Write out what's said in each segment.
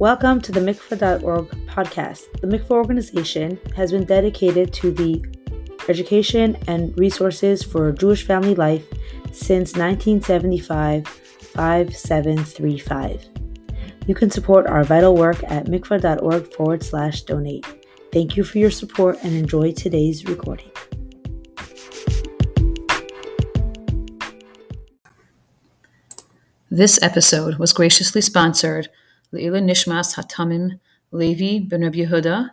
Welcome to the mikvah.org podcast. The mikvah organization has been dedicated to the education and resources for Jewish family life since 1975 5735. You can support our vital work at mikvah.org forward slash donate. Thank you for your support and enjoy today's recording. This episode was graciously sponsored Leila Nishmas Hatamim Levi ben Reb Yehuda,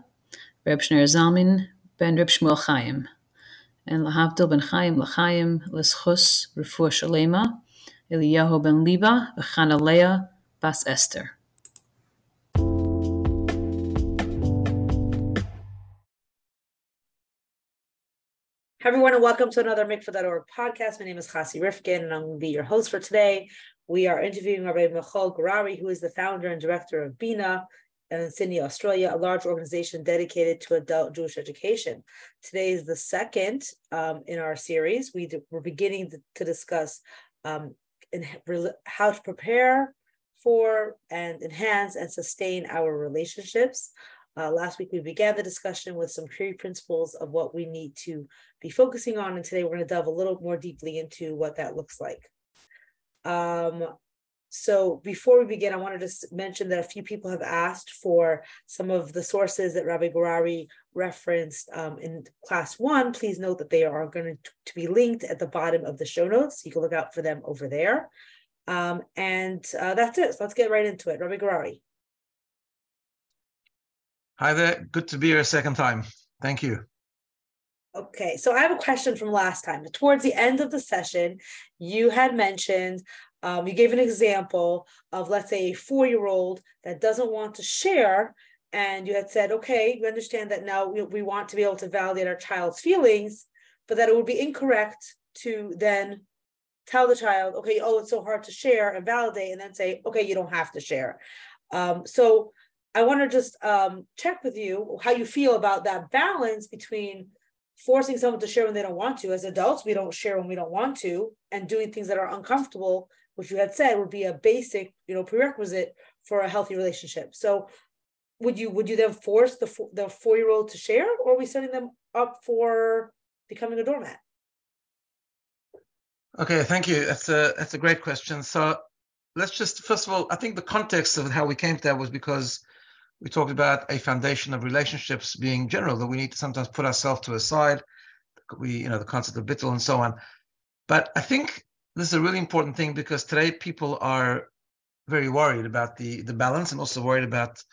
Reb Shneur Zalman ben Reb Shmuel Chaim, and Lahavdil ben Chaim Lachaim Leschus Refuah Shalema, Eliyahu ben Liba v'Chana Leah Bas Esther. Hi, everyone, and welcome to another Mikvah.org podcast. My name is Chassi Rifkin, and I'm going to be your host for today. We are interviewing Rabbi Michoel Gourarie, who is the founder and director of Bina in Sydney, Australia, a large organization dedicated to adult Jewish education. Today is the second um, in our series. We do, we're beginning to, to discuss um, in, how to prepare for and enhance and sustain our relationships. Uh, last week, we began the discussion with some key principles of what we need to be focusing on. And today, we're going to delve a little more deeply into what that looks like. Um, so before we begin, I wanted to mention that a few people have asked for some of the sources that Rabbi Gourarie referenced um, in class one. Please note that they are going to, be linked at the bottom of the show notes. You can look out for them over there. Um, and uh, that's it. So let's get right into it. Rabbi Gourarie. Hi there. Good to be here a second time. Thank you. Okay, so I have a question from last time. Towards the end of the session, you had mentioned, um, you gave an example of, let's say, a four year old that doesn't want to share. And you had said, okay, you understand that now we, we want to be able to validate our child's feelings, but that it would be incorrect to then tell the child, okay, oh, it's so hard to share and validate, and then say, okay, you don't have to share. Um, so I want to just um, check with you how you feel about that balance between forcing someone to share when they don't want to. As adults, we don't share when we don't want to, and doing things that are uncomfortable, which you had said would be a basic, you know, prerequisite for a healthy relationship. So, would you would you then force the the four year old to share, or are we setting them up for becoming a doormat? Okay, thank you. That's a that's a great question. So let's just first of all, I think the context of how we came to that was because we talked about a foundation of relationships being general that we need to sometimes put ourselves to a side we you know the concept of bittul and so on. But i think this is a really important thing because today people are very worried about the the balance and also worried about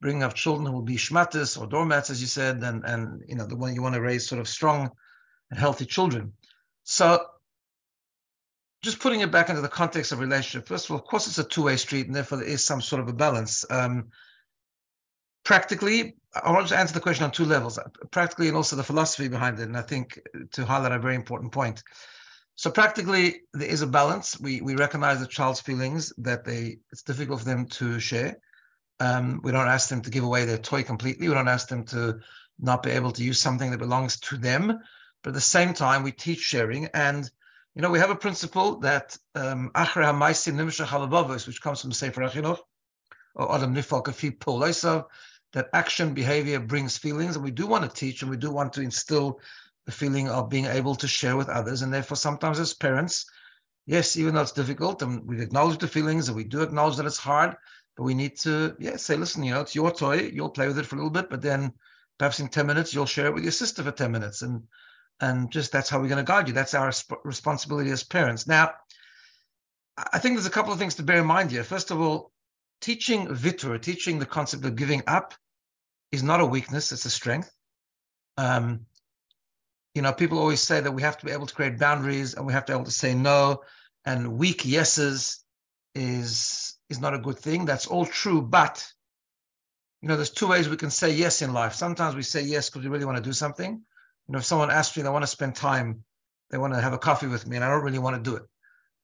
bringing up children who will be shmatis or doormats as you said and and you know the one you want to raise sort of strong and healthy children. So just putting it back into the context of relationship first of all of course it's a two-way street and therefore there is some sort of a balance. Um, practically, I want to answer the question on two levels, practically and also the philosophy behind it. And I think to highlight a very important point. So practically, there is a balance. We we recognize the child's feelings that they it's difficult for them to share. Um, we don't ask them to give away their toy completely. We don't ask them to not be able to use something that belongs to them. But at the same time, we teach sharing. And you know, we have a principle that um, which comes from Sefer HaChinuch, or Adam Nifal Kafi Polaisa, that action behavior brings feelings and we do want to teach and we do want to instill the feeling of being able to share with others. And therefore sometimes as parents yes even though it's difficult and we acknowledge the feelings and we do acknowledge that it's hard but we need to yeah say listen you know it's your toy. You'll play with it for a little bit but then perhaps in 10 minutes you'll share it with your sister for 10 minutes. And and just that's how we're going to guide you. That's our sp- responsibility as parents. Now i think there's a couple of things to bear in mind here. First of all teaching vitur teaching the concept of giving up is not a weakness, it's a strength. Um, you know, people always say that we have to be able to create boundaries and we have to be able to say no, and weak yeses is is not a good thing. That's all true, but you know, there's two ways we can say yes in life. Sometimes we say yes because we really want to do something. You know, if someone asks me, they want to spend time, they want to have a coffee with me, and I don't really want to do it,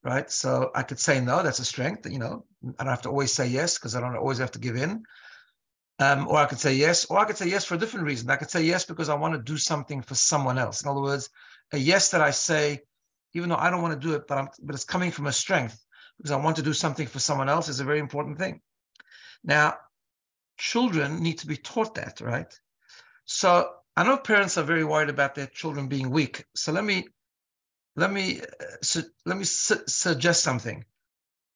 right? So I could say no. That's a strength. You know, I don't have to always say yes because I don't always have to give in. Um, or I could say yes, or I could say yes for a different reason. I could say yes because I want to do something for someone else. In other words, a yes that I say, even though I don't want to do it, but I'm, but it's coming from a strength because I want to do something for someone else is a very important thing. Now, children need to be taught that, right? So I know parents are very worried about their children being weak. So let me let me uh, su- let me su- suggest something.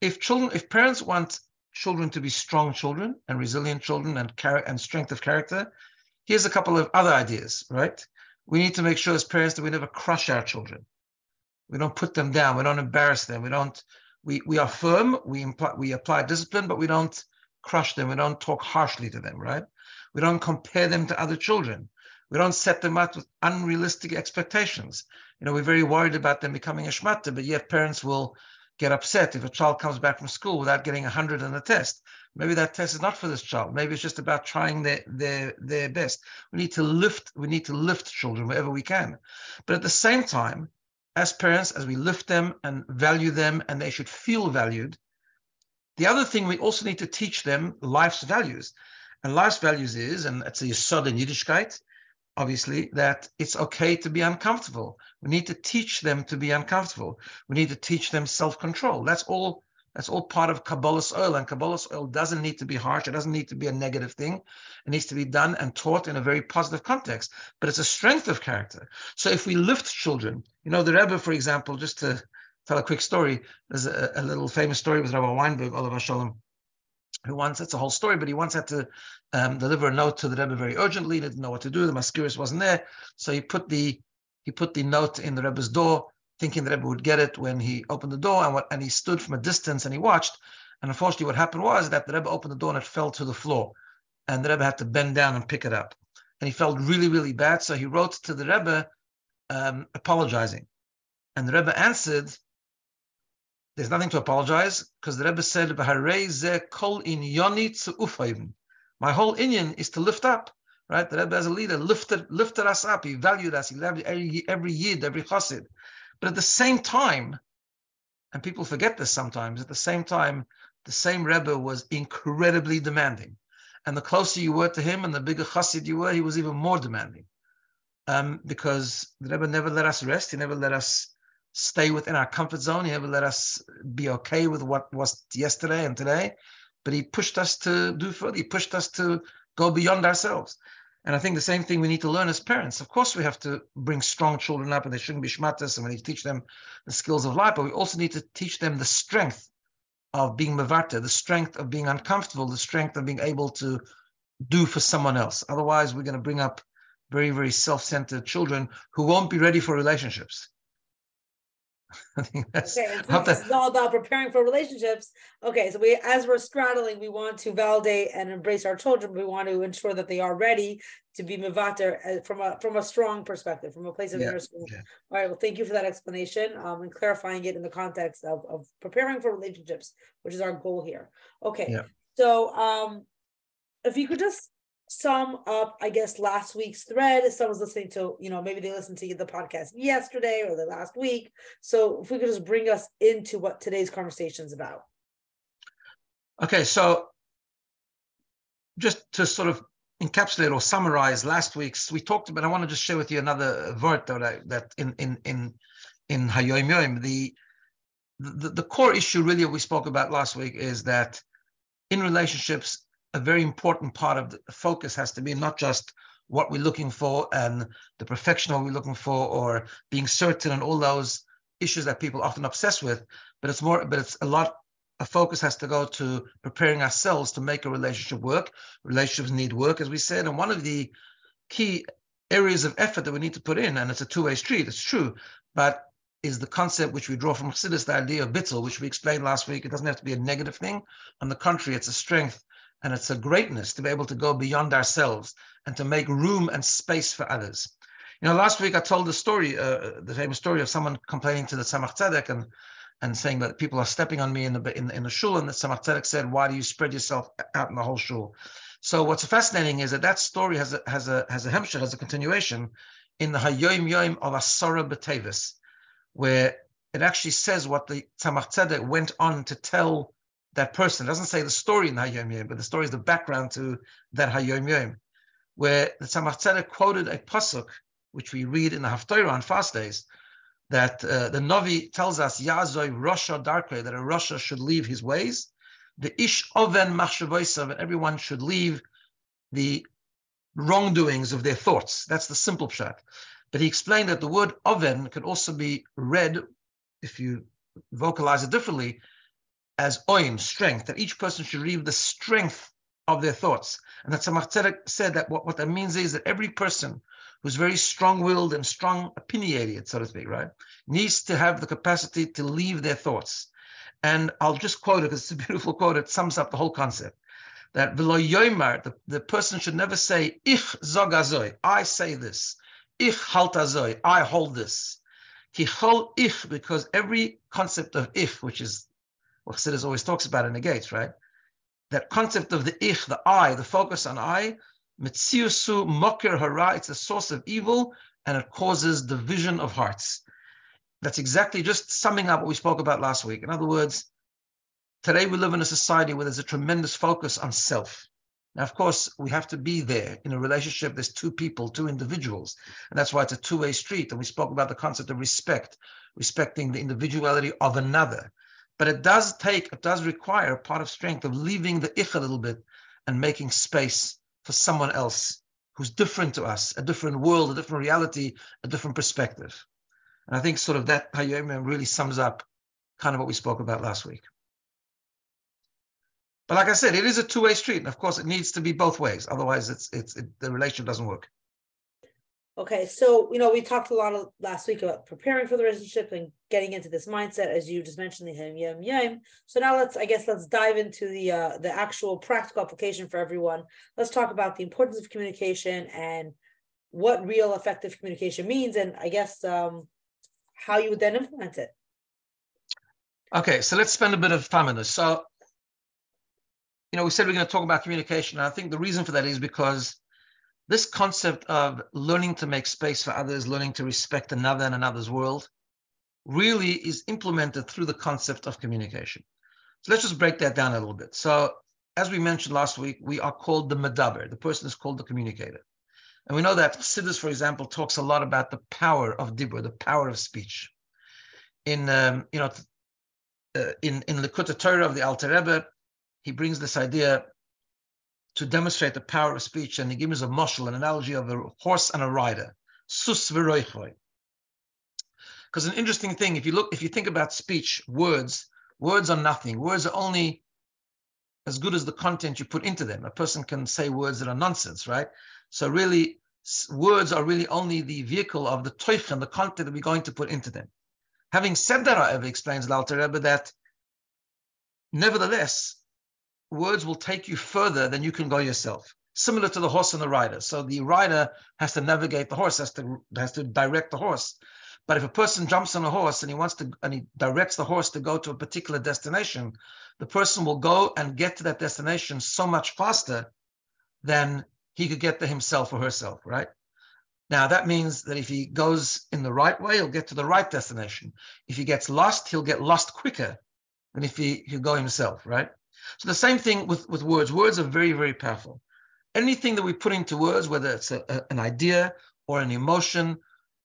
If children, if parents want children to be strong children and resilient children and char- and strength of character, here's a couple of other ideas. Right? We need to make sure as parents that we never crush our children. We don't put them down. We don't embarrass them. We don't. We we are firm. We imply, we apply discipline, but we don't crush them. We don't talk harshly to them. Right? We don't compare them to other children. We don't set them up with unrealistic expectations. You know, we're very worried about them becoming a shmata, but yet parents will get upset if a child comes back from school without getting 100 on a test. Maybe that test is not for this child. Maybe it's just about trying their, their, their best. We need to lift, we need to lift children wherever we can. But at the same time, as parents, as we lift them and value them, and they should feel valued, the other thing we also need to teach them life's values. And life's values is, and it's a yesod in Yiddishkeit, obviously, that it's okay to be uncomfortable. We need to teach them to be uncomfortable. We need to teach them self-control. That's all. That's all part of kabbalas ol, and kabbalas ol doesn't need to be harsh. It doesn't need to be a negative thing. It needs to be done and taught in a very positive context. But it's a strength of character. So if we lift children, you know, the Rebbe, for example, just to tell a quick story, there's a, a little famous story with Rabbi Weinberg, Olav Shalom, who once, that's a whole story, but he once had to um, deliver a note to the Rebbe very urgently, He didn't know what to do. The mazkirus wasn't there. So he put the he put the note in the Rebbe's door, thinking the Rebbe would get it when he opened the door, and what and he stood from a distance and he watched. And unfortunately, what happened was that the Rebbe opened the door and it fell to the floor. And the Rebbe had to bend down and pick it up. And he felt really, really bad. So he wrote to the Rebbe um, apologizing. And the Rebbe answered, there's nothing to apologize because the Rebbe said, kol in yoni My whole inyan is to lift up, right? The Rebbe as a leader lifted, lifted us up. He valued us. He loved every, every yid, every chassid. But at the same time, and people forget this sometimes, at the same time, the same Rebbe was incredibly demanding. And the closer you were to him and the bigger chassid you were, he was even more demanding. Um, because the Rebbe never let us rest. He never let us stay within our comfort zone. He never let us be okay with what was yesterday and today, but he pushed us to do further. He pushed us to go beyond ourselves. And I think the same thing we need to learn as parents. Of course, we have to bring strong children up and they shouldn't be shmatas and we need to teach them the skills of life, but we also need to teach them the strength of being mavata, the strength of being uncomfortable, the strength of being able to do for someone else. Otherwise, we're going to bring up very, very self-centered children who won't be ready for relationships. I think that's okay, and this is all about preparing for relationships. Okay, so we as we're straddling, we want to validate and embrace our children. We want to ensure that they are ready to be mivater uh, from a from a strong perspective, from a place of yeah, inner school. Yeah. All right. Well, thank you for that explanation um, and clarifying it in the context of, of preparing for relationships, which is our goal here. Okay. Yeah. So um if you could just sum up, I guess, last week's thread. If someone's listening to, you know, maybe they listened to the podcast yesterday or the last week. So if we could just bring us into what today's conversation is about. Okay, so just to sort of encapsulate or summarize last week's, we talked about. I want to just share with you another word that that in in in in Hayoim Yom the, the the core issue really we spoke about last week is that in relationships a very important part of the focus has to be not just what we're looking for and the perfection we're looking for or being certain and all those issues that people often obsess with but it's more but it's a lot a focus has to go to preparing ourselves to make a relationship work relationships need work as we said and one of the key areas of effort that we need to put in and it's a two-way street it's true but is the concept which we draw from Chassidus, the idea of bittul, which we explained last week. It doesn't have to be a negative thing. On the contrary, it's a strength and it's a greatness to be able to go beyond ourselves and to make room and space for others. You know, last week I told the story, uh, the famous story of someone complaining to the Tzemach Tzedek and and saying that people are stepping on me in the in, in the shul, and the Tzemach Tzedek said, "Why do you spread yourself out in the whole shul?" So what's fascinating is that that story has a has a has a hemshech, has a continuation in the Hayoim Yom of Asara B'Tevis, where it actually says what the Tzemach Tzedek went on to tell that person. It doesn't say the story in Hayom Yom, but the story is the background to that Hayom Yom, where the Tzemach Tzedek quoted a pasuk, which we read in the Haftarah on fast days, that uh, the Navi tells us, Yazoi Rasha Darkre, that a Rasha should leave his ways. The Ish Oven Machshavoisav, and everyone should leave the wrongdoings of their thoughts. That's the simple pshat. But he explained that the word oven can also be read, if you vocalize it differently, as oim, strength, that each person should read the strength of their thoughts. And that Tzemach Tzedek said that what, what that means is that every person who's very strong-willed and strong opinionated, so to speak, right, needs to have the capacity to leave their thoughts. And I'll just quote it because it's a beautiful quote. It sums up the whole concept. That the, the person should never say, Ich zogazoi, I say this. Ich haltazoi, I hold this. Ki ich, because every concept of ich, which is what Chassidus always talks about in the gates, right? That concept of the ich, the I, the focus on I, mitziusu mokir hara, it's a source of evil and it causes division of hearts. That's exactly just summing up what we spoke about last week. In other words, today we live in a society where there's a tremendous focus on self. Now, of course, we have to be there in a relationship. There's two people, two individuals, and that's why it's a two-way street. And we spoke about the concept of respect, respecting the individuality of another. But it does take, it does require a part of strength of leaving the ich a little bit and making space for someone else who's different to us, a different world, a different reality, a different perspective. And I think sort of that Hayom Yom really sums up kind of what we spoke about last week. But like I said, it is a two-way street, and of course, it needs to be both ways. Otherwise, it's it's it, the relationship doesn't work. Okay, so you know we talked a lot of last week about preparing for the relationship and getting into this mindset, as you just mentioned the him yam yam. So now let's, I guess, let's dive into the uh, the actual practical application for everyone. Let's talk about the importance of communication and what real effective communication means, and I guess um, how you would then implement it. Okay, so let's spend a bit of time on this. So, you know, we said we're going to talk about communication. I think the reason for that is because this concept of learning to make space for others, learning to respect another and another's world, really is implemented through the concept of communication. So let's just break that down a little bit. So, as we mentioned last week, we are called the medaber. The person is called the communicator. And we know that Chassidus, for example, talks a lot about the power of dibur, the power of speech. In um, you know, uh, in in Likutei Torah of the Alter Rebbe, he brings this idea to demonstrate the power of speech, and he gives a mushal, an analogy of a horse and a rider, sus. Because an interesting thing, if you look, if you think about speech, words, words are nothing. Words are only as good as the content you put into them. A person can say words that are nonsense, right? So really, words are really only the vehicle of the toich and the content that we're going to put into them. Having said that, however, explains the Alter Rebbe that nevertheless, words will take you further than you can go yourself. Similar to the horse and the rider. So the rider has to navigate the horse, has to has to direct the horse. But if a person jumps on a horse and he wants to and he directs the horse to go to a particular destination, the person will go and get to that destination so much faster than he could get there himself or herself, right? Now that means that if he goes in the right way, he'll get to the right destination. If he gets lost, he'll get lost quicker than if he he'll go himself, right? So the same thing with, with words. Words are very, very powerful. Anything that we put into words, whether it's a, a, an idea or an emotion,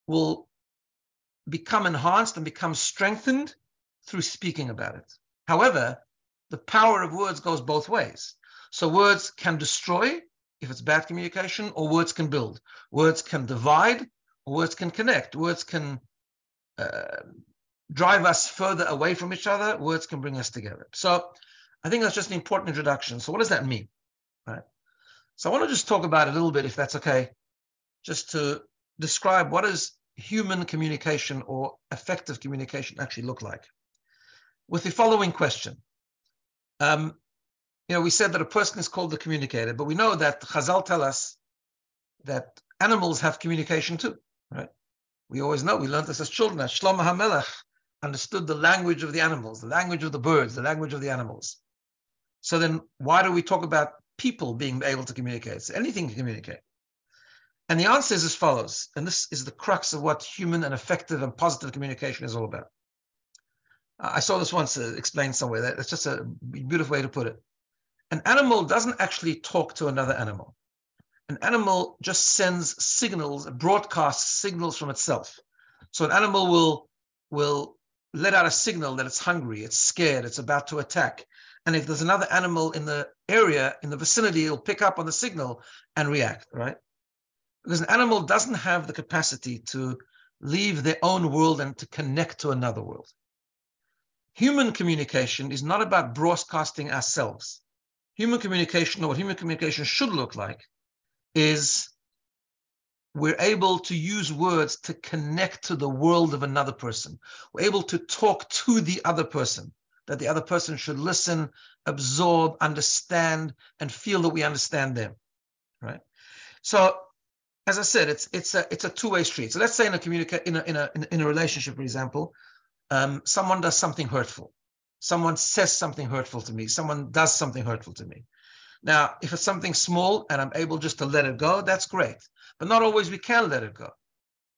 will become enhanced and become strengthened through speaking about it. However, the power of words goes both ways. So words can destroy if it's bad communication, or words can build. Words can divide, or words can connect. Words can uh, drive us further away from each other. Words can bring us together. So I think that's just an important introduction. So what does that mean? Right. So I want to just talk about it a little bit, if that's okay, just to describe what does human communication or effective communication actually look like. With the following question. Um, you know, we said that a person is called the communicator, but we know that Chazal tell us that animals have communication too, right? We always know, we learned this as children, that Shlomo HaMelech understood the language of the animals, the language of the birds, the language of the animals. So then why do we talk about people being able to communicate? Anything can communicate. And the answer is as follows, and this is the crux of what human and effective and positive communication is all about. I saw this once uh, explained somewhere. That's just a beautiful way to put it. An animal doesn't actually talk to another animal. An animal just sends signals, broadcasts signals from itself. So an animal will will let out a signal that it's hungry, it's scared, it's about to attack And if there's another animal in the area, in the vicinity, it'll pick up on the signal and react, right? Because an animal doesn't have the capacity to leave their own world and to connect to another world. Human communication is not about broadcasting ourselves. Human communication, or what human communication should look like, is we're able to use words to connect to the world of another person. We're able to talk to the other person, that the other person should listen, absorb, understand, and feel that we understand them. Right. So as I said, it's it's a it's a two-way street. So let's say in a communicate in a in a in a relationship, for example, um, someone does something hurtful. Someone says something hurtful to me. Someone does something hurtful to me. Now, if it's something small and I'm able just to let it go, that's great. But not always we can let it go.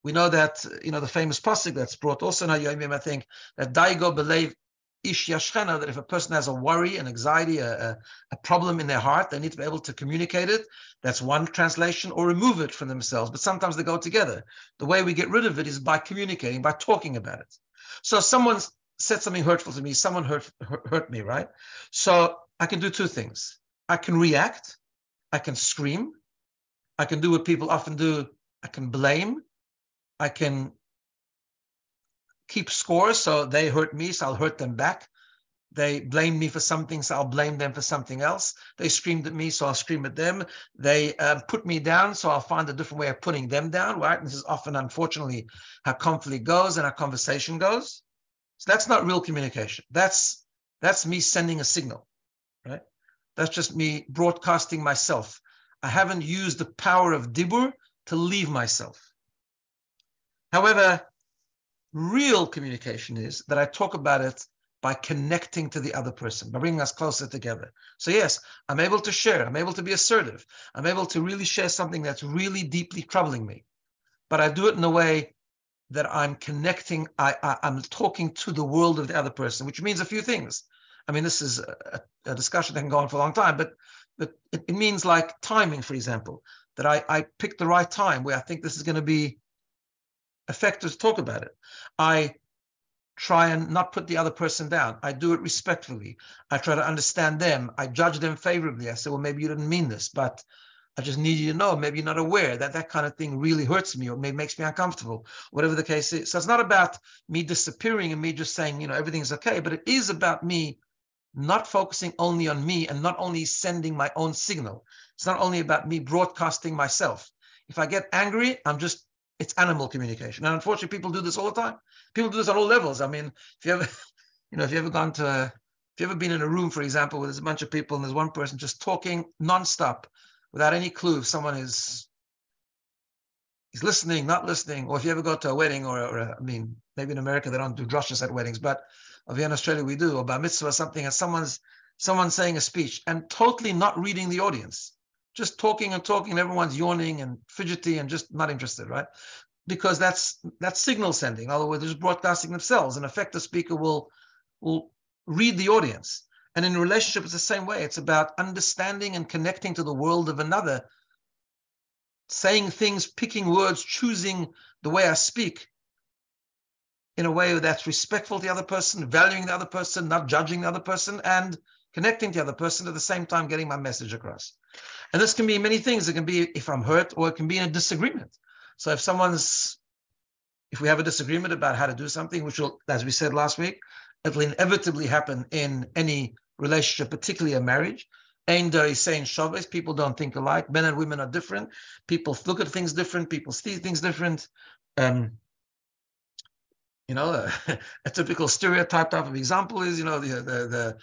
We know that, you know, the famous pasuk that's brought also in Hayom Yom, I think, that Daigo believe that if a person has a worry, an anxiety, a, a, problem in their heart, they need to be able to communicate it. That's one translation, or remove it from themselves. But sometimes they go together. The way we get rid of it is by communicating, by talking about it. So someone said something hurtful to me, someone hurt, hurt me, right? So I can do two things. I can react, I can scream, I can do what people often do. I can blame. I can keep score. So they hurt me, so I'll hurt them back. They blame me for something, so I'll blame them for something else. They screamed at me, so I'll scream at them. They uh, put me down, so I'll find a different way of putting them down, right? And this is often, unfortunately, how conflict goes and how conversation goes. So that's not real communication. That's that's me sending a signal, right? That's just me broadcasting myself. I haven't used the power of dibur to leave myself. However, real communication is that I talk about it by connecting to the other person, by bringing us closer together. So, yes, I'm able to share, I'm able to be assertive, I'm able to really share something that's really deeply troubling me. But I do it in a way that I'm connecting, I, I, am talking to the world of the other person, which means a few things. I mean, this is a, a discussion that can go on for a long time, but but it, it means like timing, for example, that I, I pick the right time where I think this is going to be effective to talk about it. I try and not put the other person down. I do it respectfully. I try to understand them. I judge them favorably. I say, well, maybe you didn't mean this, but I just need you to know, maybe you're not aware that that kind of thing really hurts me or maybe makes me uncomfortable, whatever the case is. So it's not about me disappearing and me just saying, you know, everything's okay, but it is about me not focusing only on me and not only sending my own signal. It's not only about me broadcasting myself. If I get angry, I'm just, it's animal communication. And unfortunately, people do this all the time. People do this on all levels. I mean, if you ever, you know, if you ever gone to, if you ever been in a room, for example, where there's a bunch of people and there's one person just talking nonstop without any clue if someone is is listening, not listening, or if you ever go to a wedding or, or a, I mean, maybe in America they don't do drushes at weddings, but over here in Australia we do, or bar mitzvah or something, and someone's someone's saying a speech and totally not reading the audience, just talking and talking, and everyone's yawning and fidgety and just not interested, right? Because that's that's signal sending. In other words, they're just broadcasting themselves. An effective speaker will will read the audience. And in relationship, it's the same way. It's about understanding and connecting to the world of another, saying things, picking words, choosing the way I speak in a way that's respectful to the other person, valuing the other person, not judging the other person, and connecting to the other person at the same time getting my message across. And this can be many things. It can be if I'm hurt, or it can be in a disagreement. So if someone's, if we have a disagreement about how to do something, which will, as we said last week, it will inevitably happen in any relationship, particularly a marriage. Ein is saying Shabbos, people don't think alike. Men and women are different. People look at things different. People see things different. Um, you know, a, a, typical stereotype type of example is, you know, the the the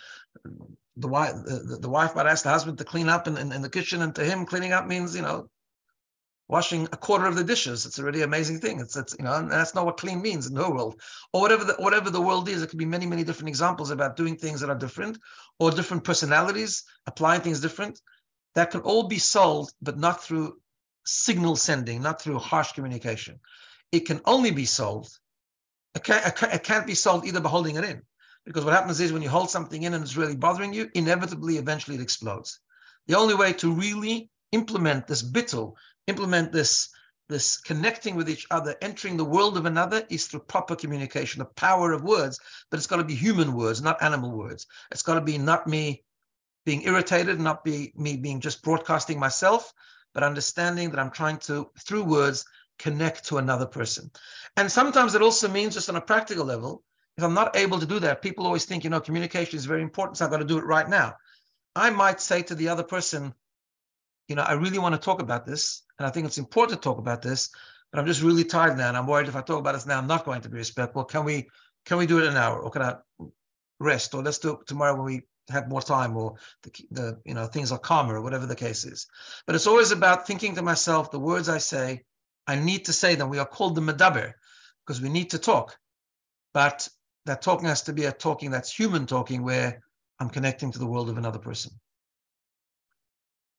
the wife the, the wife might ask the husband to clean up in, in, in, the kitchen, and to him, cleaning up means, you know, washing a quarter of the dishes. It's a really amazing thing. It's it's you know, and that's not what clean means in the world, or whatever the whatever the world is. It could be many many different examples about doing things that are different, or different personalities applying things different. That can all be solved, but not through signal sending, not through harsh communication. It can only be solved it can't, it can't be solved either by holding it in. Because what happens is when you hold something in and it's really bothering you, inevitably, eventually it explodes. The only way to really implement this bittul, implement this this connecting with each other, entering the world of another is through proper communication, the power of words, but it's got to be human words, not animal words. It's got to be not me being irritated, not be me being just broadcasting myself, but understanding that I'm trying to, through words, connect to another person. And sometimes it also means just on a practical level, if I'm not able to do that, people always think, you know, communication is very important, so I've got to do it right now. I might say to the other person, you know, I really want to talk about this, and I think it's important to talk about this, but I'm just really tired now, and I'm worried if I talk about this now, I'm not going to be respectful. Can we can we do it an hour, or can I rest, or let's do it tomorrow when we have more time, or the, the you know things are calmer, or whatever the case is. But it's always about thinking to myself, the words I say, I need to say them. We are called the medaber because we need to talk, but that talking has to be a talking that's human talking, where I'm connecting to the world of another person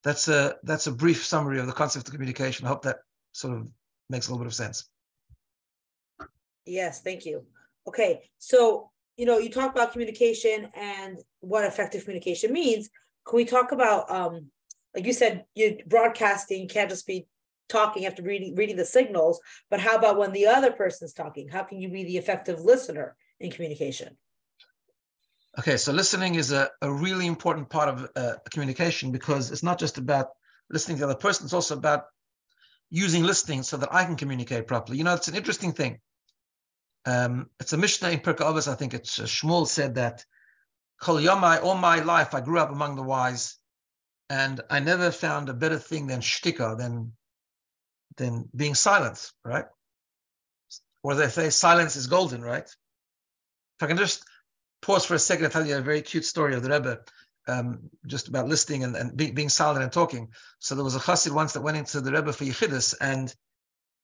that's a that's a brief summary of the concept of communication. I hope that sort of makes a little bit of sense. Yes, thank you. Okay, so you know, you talk about communication and what effective communication means. Can we talk about, um, like you said, you broadcasting can't just be talking after reading reading the signals, but how about when the other person's talking? How can you be the effective listener in communication? Okay, so listening is a, a really important part of uh, communication because it's not just about listening to the other person, it's also about using listening so that I can communicate properly. You know, it's an interesting thing. Um, it's a Mishnah in Pirkei Avos, I think it's uh, Shmuel said that Kol Yomai, all my life, I grew up among the wise, and I never found a better thing than shtika, than, than being silent, right? Or they say silence is golden, right? If I can just pause for a second and tell you a very cute story of the Rebbe, um, just about listening and, and be, being silent and talking. So there was a chassid once that went into the Rebbe for Yechidus, and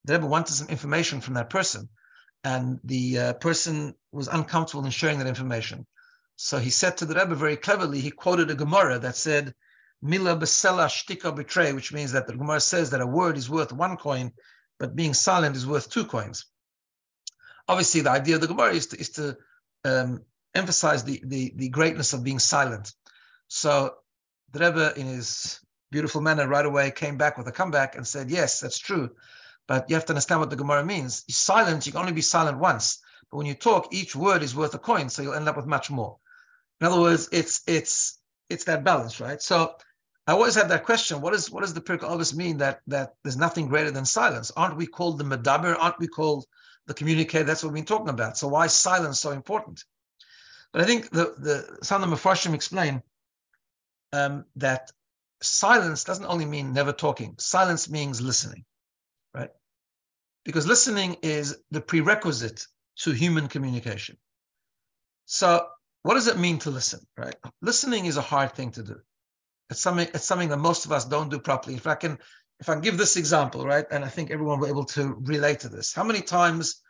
the Rebbe wanted some information from that person. And the uh, person was uncomfortable in sharing that information. So he said to the Rebbe very cleverly, he quoted a Gemara that said, Mila besela shtika betray, which means that the Gemara says that a word is worth one coin, but being silent is worth two coins. Obviously, the idea of the Gemara is to, is to um, emphasize the, the, the greatness of being silent. So the Rebbe, in his beautiful manner, right away came back with a comeback and said, Yes, that's true. But you have to understand what the Gemara means. Silent, you can only be silent once. But when you talk, each word is worth a coin, so you'll end up with much more. In other words, it's it's it's that balance, right? So I always had that question: What is what does the Pirkei Avos mean that that there's nothing greater than silence? Aren't we called the medaber? Aren't we called the communicator? That's what we've been talking about. So why is silence so important? But I think the, the the Mepharshim explain um, that silence doesn't only mean never talking. Silence means listening, right? Because listening is the prerequisite to human communication. So what does it mean to listen, right? Listening is a hard thing to do. It's something, it's something that most of us don't do properly. If I can, if I give this example, right, and I think everyone will be able to relate to this. How many times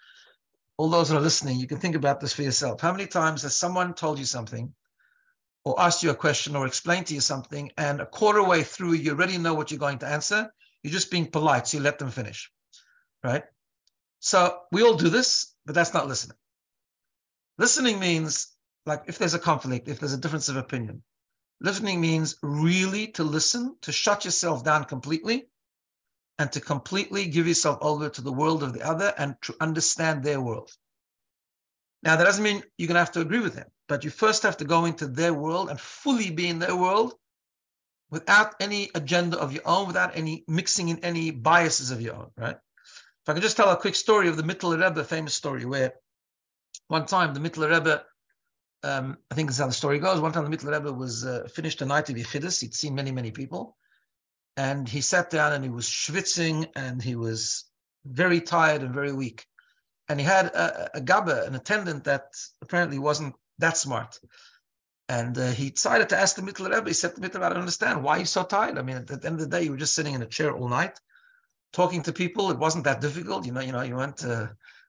all those that are listening, you can think about this for yourself. How many times has someone told you something or asked you a question or explained to you something, and a quarter way through, you already know what you're going to answer? You're just being polite, so you let them finish, right? So we all do this, but that's not listening. Listening means, like, if there's a conflict, if there's a difference of opinion, listening means really to listen, to shut yourself down completely, and to completely give yourself over to the world of the other and to understand their world. Now, that doesn't mean you're going to have to agree with them, but you first have to go into their world and fully be in their world without any agenda of your own, without any mixing in any biases of your own, right? If I can just tell a quick story of the Mittler Rebbe, famous story, where one time the Mittler Rebbe, um, I think this is how the story goes. One time the Mittler Rebbe was uh, finished a night of Yechidus. He'd seen many, many people and he sat down and he was schwitzing and he was very tired and very weak. And he had a, a an attendant that apparently wasn't that smart. And uh, he decided to ask the Mittler Rebbe. He said to Mittler, I don't understand. Why you're you so tired? I mean, at the end of the day, you were just sitting in a chair all night, talking to people. It wasn't that difficult. You know, you know, you went, uh,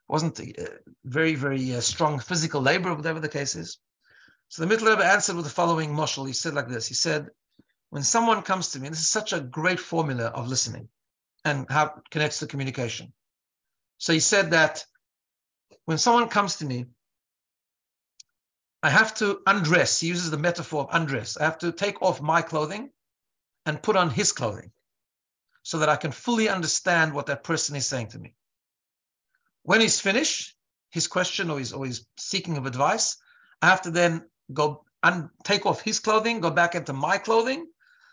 wasn't uh, very, very uh, strong physical labor, whatever the case is. So the Mittler Rebbe answered with the following mushal. He said like this. He said, when someone comes to me, this is such a great formula of listening and how it connects to communication. So he said that when someone comes to me, I have to undress. He uses the metaphor of undress. I have to take off my clothing and put on his clothing. so that I can fully understand what that person is saying to me. When he's finished his question or he's, he's seeking of advice, I have to then go and take off his clothing, go back into my clothing,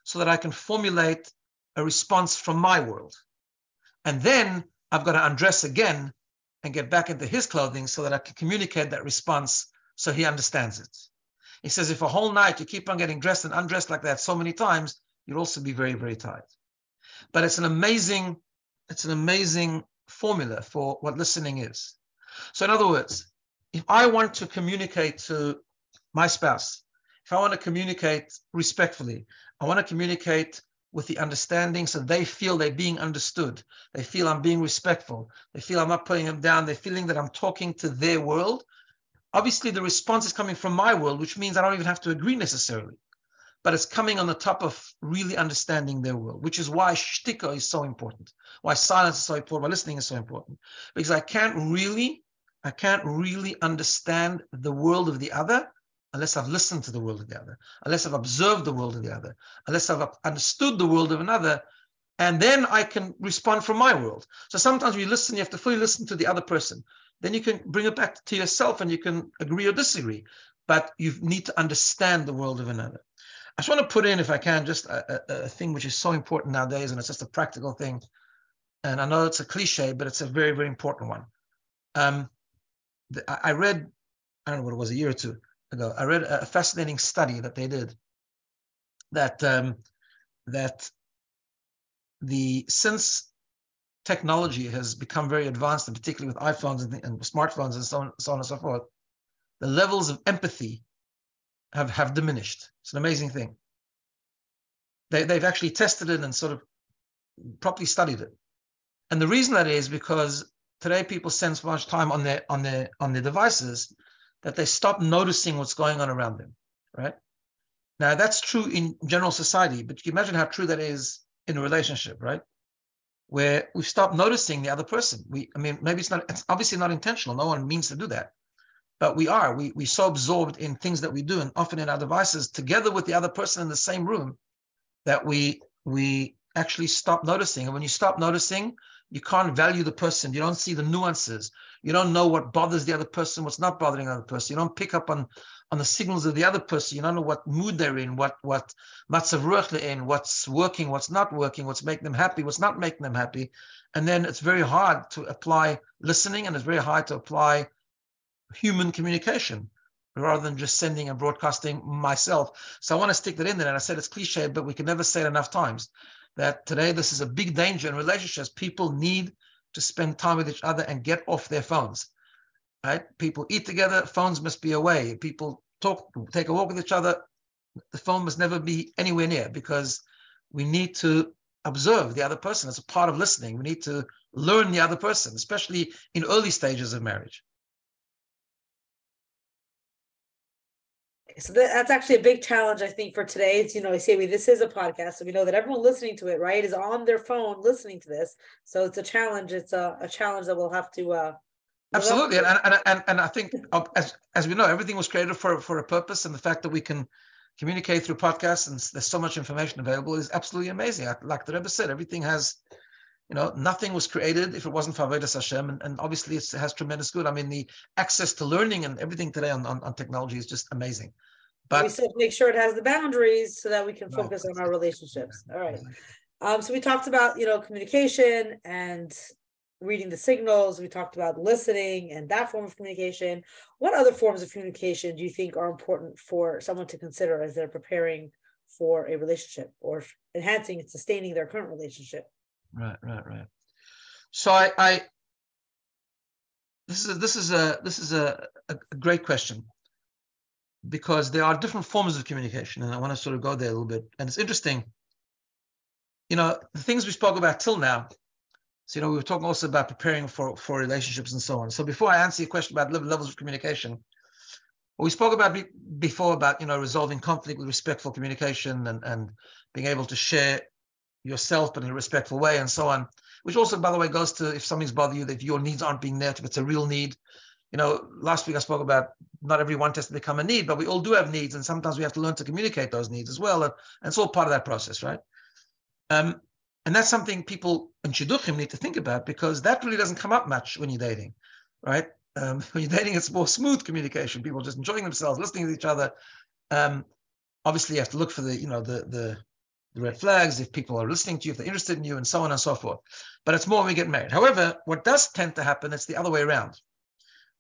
so that I can formulate a response from my world. And then I've got to undress again and get back into his clothing so that I can communicate that response so he understands it. He says, if a whole night you keep on getting dressed and undressed like that so many times, you'll also be very, very tired. But it's an amazing, it's an amazing formula for what listening is. So in other words, if I want to communicate to my spouse, if I want to communicate respectfully, I want to communicate with the understanding so they feel they're being understood. They feel I'm being respectful. They feel I'm not putting them down. They're feeling that I'm talking to their world. Obviously, the response is coming from my world, which means I don't even have to agree necessarily. But it's coming on the top of really understanding their world, which is why shtika is so important, why silence is so important, why listening is so important. Because I can't really, I can't really understand the world of the other unless I've listened to the world of the other, unless I've observed the world of the other, unless I've understood the world of another, and then I can respond from my world. So sometimes you listen, you have to fully listen to the other person. Then you can bring it back to yourself and you can agree or disagree, but you need to understand the world of another. I just want to put in, if I can, just a, a, a thing which is so important nowadays, and it's just a practical thing. And I know it's a cliche, but it's a very, very important one. Um, the, I read, I don't know what it was, a year or two ago, I read a fascinating study that they did that um, that the since technology has become very advanced, and particularly with iPhones and, and smartphones and so on, so on and so forth, the levels of empathy have, have diminished. It's an amazing thing. They, they've actually tested it and sort of properly studied it. And the reason that is because today people spend so much time on their on their on their devices that they stop noticing what's going on around them, right? Now that's true in general society, but you can imagine how true that is in a relationship, right? Where we stop noticing the other person. We, I mean, maybe it's not, it's obviously not intentional. No one means to do that, but we are. We we so absorbed in things that we do, and often in our devices, together with the other person in the same room, that we we actually stop noticing. And when you stop noticing, you can't value the person. You don't see the nuances. You don't know what bothers the other person, what's not bothering the other person. You don't pick up on on the signals of the other person. You don't know what mood they're in, what what matzav ruach they're in, what's working, what's not working, what's making them happy, what's not making them happy. And then it's very hard to apply listening, and it's very hard to apply human communication rather than just sending and broadcasting myself. So I want to stick that in there. And I said it's cliche, but we can never say it enough times that today this is a big danger in relationships. People need to spend time with each other and get off their phones. Right? People eat together, phones must be away. People talk, take a walk with each other, the phone must never be anywhere near because we need to observe the other person as a part of listening. We need to learn the other person, especially in early stages of marriage. So that's actually a big challenge, I think, for today. It's, you know, I say we this is a podcast, so we know that everyone listening to it, right, is on their phone listening to this. So it's a challenge. It's a, a challenge that we'll have to. uh Absolutely, and, and and and I think uh, as as we know, everything was created for for a purpose, and the fact that we can communicate through podcasts and there's so much information available is absolutely amazing. Like the Rebbe said, everything has you know, nothing was created if it wasn't for Avodas Hashem, and, and obviously it has tremendous good. I mean, the access to learning and everything today on, on, on technology is just amazing. But we still make sure it has the boundaries so that we can focus on our relationships. All right. Um, so we talked about you know communication and reading the signals. We talked about listening and that form of communication. What other forms of communication do you think are important for someone to consider as they're preparing for a relationship or enhancing and sustaining their current relationship? Right, right, right. So I, I this is this is a this is a, a great question because there are different forms of communication, and I want to sort of go there a little bit. And it's interesting, you know, the things we spoke about till now. So you know, we were talking also about preparing for for relationships and so on. So before I answer your question about levels of communication, we spoke about before about you know resolving conflict with respectful communication and and being able to share yourself, but in a respectful way, and so on. Which also, by the way, goes to if something's bothering you, that your needs aren't being met, if it's a real need. You know, last week I spoke about not every want has to become a need, but we all do have needs, and sometimes we have to learn to communicate those needs as well, and, and it's all part of that process, right? Um, and that's something people in shidduchim need to think about because that really doesn't come up much when you're dating, right? Um, when you're dating, it's more smooth communication. People just enjoying themselves, listening to each other. Um, obviously, you have to look for the, you know, the the the red flags, if people are listening to you, if they're interested in you, and so on and so forth. But it's more when we get married. However, what does tend to happen, it's the other way around.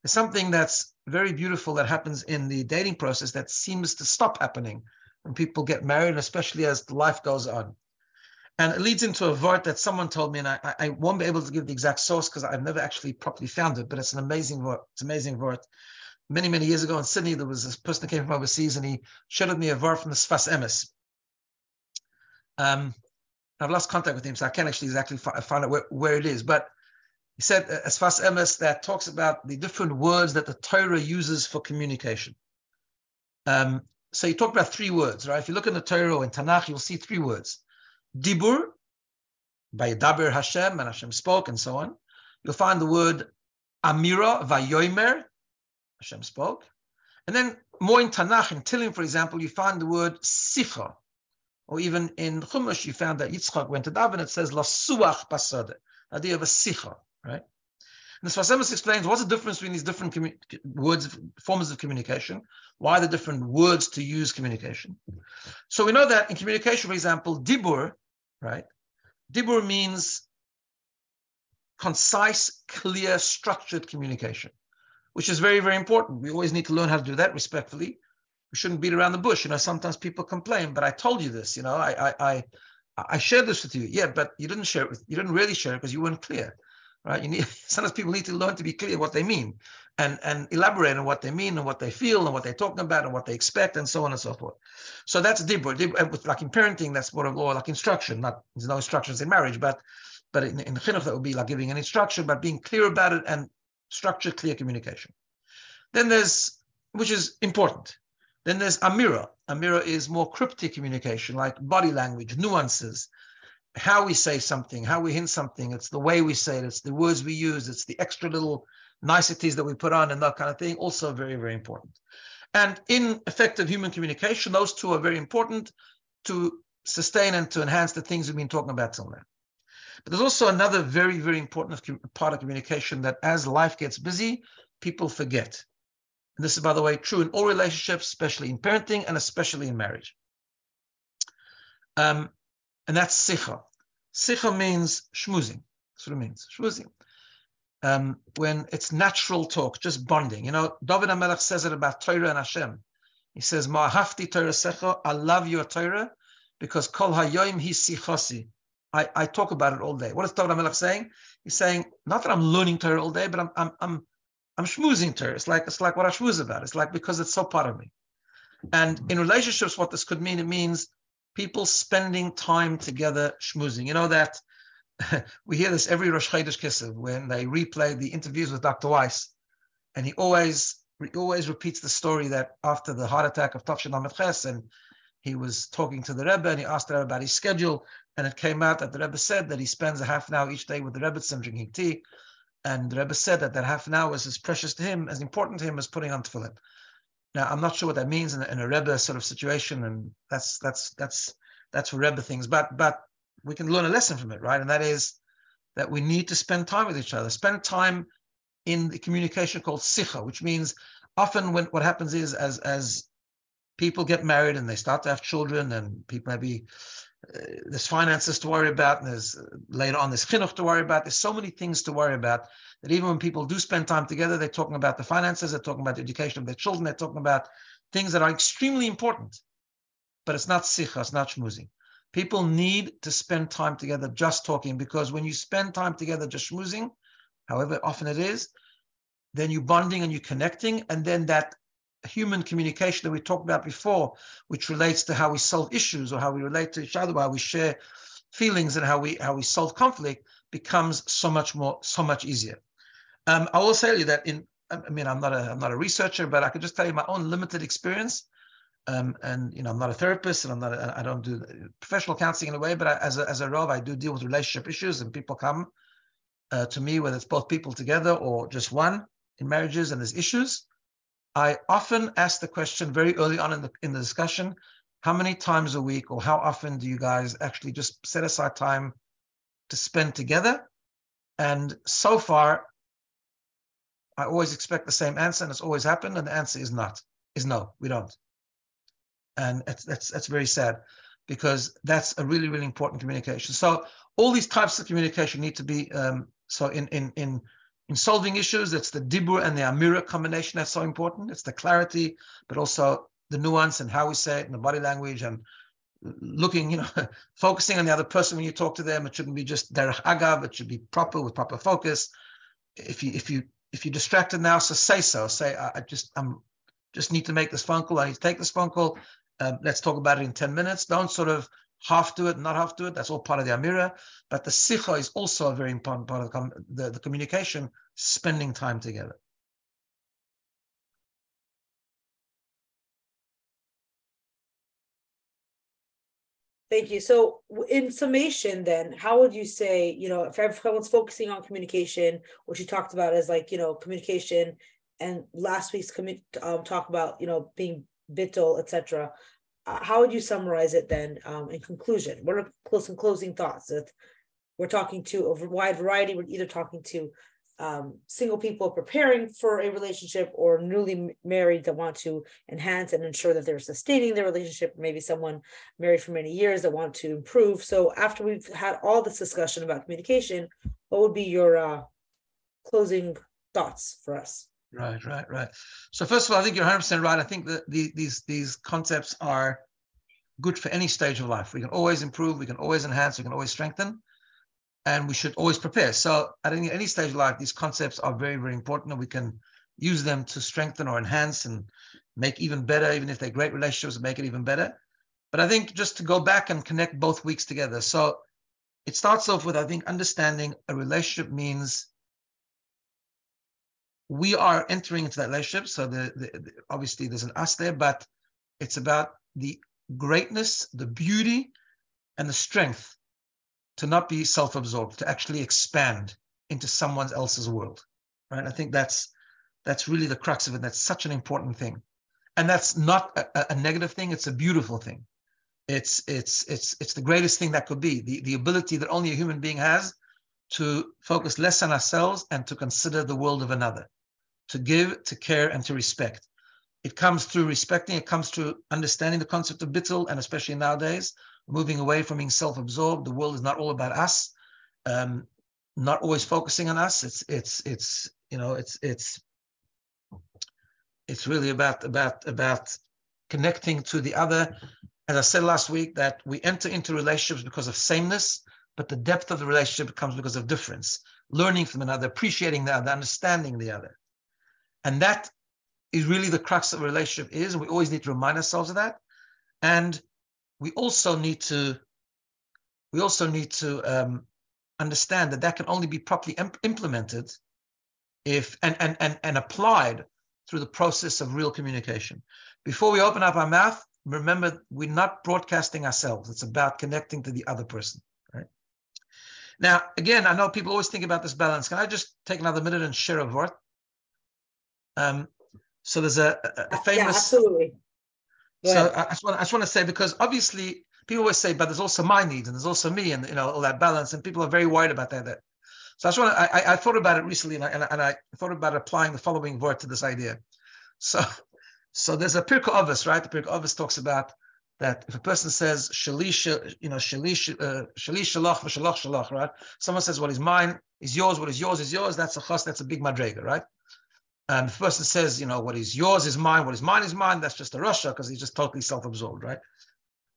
Something that's very beautiful that happens in the dating process that seems to stop happening when people get married, especially as life goes on. And it leads into a word that someone told me, and I, I won't be able to give the exact source because I've never actually properly found it, but it's an amazing word. It's an amazing word. Many, many years ago in Sydney, there was this person that came from overseas and he showed me a word from the Sfas Emes. Um, I've lost contact with him, so I can't actually exactly find out where, where it is. But he said, uh, as Sfas Emes, that talks about the different words that the Torah uses for communication. Um, so he talked about three words, right? If you look in the Torah or in Tanakh, you'll see three words. Dibur, by Daber Hashem, and Hashem spoke, and so on. You'll find the word Amira, Vayomer, Hashem spoke. And then more in Tanakh, in Tilim, for example, you find the word Sicha, or even in Chumash, you found that Yitzchak went to daven. It says lasuach basade, idea of a sicha, right? And the Sfas Emes explains what's the difference between these different words, forms of communication. Why the different words to use communication? So we know that in communication, for example, dibur, right? Dibur means concise, clear, structured communication, which is very, very important. We always need to learn how to do that respectfully we shouldn't beat around the bush. You know, sometimes people complain, but I told you this. You know, I I I, I shared this with you. Yeah, but you didn't share it with you didn't really share it because you weren't clear, right? You need sometimes people need to learn to be clear what they mean and and elaborate on what they mean and what they feel and what they're talking about and what they expect and so on and so forth. So that's dibur. Uh, with like in parenting, that's more of law, like instruction. Not there's no instructions in marriage, but but in, in chinuch that would be like giving an instruction, but being clear about it and structured, clear communication. Then there's which is important then there's Amira. Amira is more cryptic communication, like body language, nuances, how we say something, how we hint something. It's the way we say it, it's the words we use, it's the extra little niceties that we put on and that kind of thing. Also very, very important. And in effective human communication, those two are very important to sustain and to enhance the things we've been talking about till now. But there's also another very, very important part of communication that as life gets busy, people forget. And this is, by the way, true in all relationships, especially in parenting and especially in marriage. Um, and that's sicha. Sicha means schmoozing. That's what it means, schmoozing. Um, when it's natural talk, just bonding. You know, David HaMelech says it about Torah and Hashem. He says, Ma'ahafti Torah secha, I love your Torah because kol hayoim hi sichasi. I, I talk about it all day. What is David HaMelech saying? He's saying, not that I'm learning Torah all day, but I'm, I'm, I'm I'm schmoozing to her. It's like it's like what I schmooze about. It's like because it's so part of me. And in relationships, what this could mean, it means people spending time together schmoozing. You know that we hear this every Rosh Chodesh Kislev when they replay the interviews with Dr. Weiss, and he always he always repeats the story that after the heart attack of Taf Shin Lamed Ches, and he was talking to the Rebbe and he asked the Rebbe about his schedule, and it came out that the Rebbe said that he spends a half an hour each day with the Rebbetzin drinking tea. And the Rebbe said that that half an hour is as precious to him, as important to him as putting on tefillin. Now, I'm not sure what that means in a, in a Rebbe sort of situation, and that's that's that's that's for Rebbe things. But but we can learn a lesson from it, right? And that is that we need to spend time with each other. Spend time in the communication called sicha, which means often when what happens is as as people get married and they start to have children, and people maybe there's finances to worry about, and there's uh, later on there's chinuch to worry about. There's so many things to worry about that even when people do spend time together, they're talking about the finances, they're talking about the education of their children, they're talking about things that are extremely important. But it's not sicha, it's not schmoozing. People need to spend time together just talking because when you spend time together just schmoozing, however often it is, then you're bonding and you're connecting, and then that human communication that we talked about before, which relates to how we solve issues or how we relate to each other, how we share feelings and how we how we solve conflict, becomes so much more so much easier. Um, I will tell you that in I mean I'm not a I'm not a researcher, but I can just tell you my own limited experience. Um, and you know I'm not a therapist and I'm not a, I don't do professional counseling in a way, but I, as a as a Rav I do deal with relationship issues and people come uh, to me whether it's both people together or just one in marriages and there's issues I often ask the question very early on in the in the discussion, how many times a week or how often do you guys actually just set aside time to spend together. And so far, I always expect the same answer, and it's always happened. And the answer is not, is no, we don't. And that's that's that's very sad because that's a really really important communication. So all these types of communication need to be um, so in in in in solving issues. It's the dibur and the amira combination that's so important. It's the clarity, but also the nuance and how we say it and the body language and looking, you know, focusing on the other person when you talk to them. It shouldn't be just derech agav. It should be proper with proper focus. If you if you if you're distracted now, so say so. Say I, I just I'm just need to make this phone call. I need to take this phone call. Um, let's talk about it in 10 minutes. Don't sort of half do it, not half do it. That's all part of the Amira. But the Sicha is also a very important part of the, the, the communication, spending time together. Thank you. So, in summation, then, how would you say, you know, if everyone's focusing on communication, what you talked about is like, you know, communication, and last week's commu- um, talk about, you know, being bittul, etc. Uh, how would you summarize it then? Um, in conclusion, what are close and closing thoughts? If we're talking to a wide variety, we're either talking to um, single people preparing for a relationship or newly married that want to enhance and ensure that they're sustaining their relationship, maybe someone married for many years that want to improve. So after we've had all this discussion about communication, what would be your uh, closing thoughts for us? Right, right, right. So first of all, I think you're 100% right. I think that the, these these concepts are good for any stage of life. We can always improve, we can always enhance, we can always strengthen and we should always prepare. So at any, any stage of life, these concepts are very, very important, and we can use them to strengthen or enhance and make even better, even if they're great relationships, make it even better. But I think just to go back and connect both weeks together. So it starts off with, I think, understanding a relationship means we are entering into that relationship. So the, the, the obviously there's an us there, but it's about the greatness, the beauty, and the strength to not be self-absorbed, to actually expand into someone else's world, right? I think that's that's really the crux of it. That's such an important thing, and that's not a, a negative thing. It's a beautiful thing. It's it's it's it's the greatest thing that could be the the ability that only a human being has to focus less on ourselves and to consider the world of another, to give, to care, and to respect. It comes through respecting. It comes through understanding the concept of bittul, and especially nowadays, moving away from being self-absorbed. The world is not all about us, um, not always focusing on us. It's it's it's you know it's it's it's really about about about connecting to the other. As I said last week, that we enter into relationships because of sameness, but the depth of the relationship comes because of difference. Learning from another, appreciating the other, understanding the other, and that is really the crux of a relationship is. And we always need to remind ourselves of that. And we also need to we also need to um, understand that that can only be properly imp- implemented if and, and and and applied through the process of real communication. Before we open up our mouth, remember we're not broadcasting ourselves. It's about connecting to the other person. Right. Now, again, I know people always think about this balance. Can I just take another minute and share a word? Um, so there's a, a, a famous. Yeah, absolutely. So I just want I just want to say because obviously people always say, but there's also my needs and there's also me and you know all that balance, and people are very worried about that. that. So I just want to, I, I thought about it recently, and I, and I, and I thought about applying the following word to this idea. So, so there's a Pirkei Avos, right? The Pirkei Avos talks about that if a person says shalish, you know, shalish, uh, shalish shalach v'shalach shalach, right? Someone says what is mine is yours, what is yours is yours. That's a chas, that's a big madrega, right? And the person says, you know, what is yours is mine, what is mine is mine. That's just a rasha because he's just totally self-absorbed, right?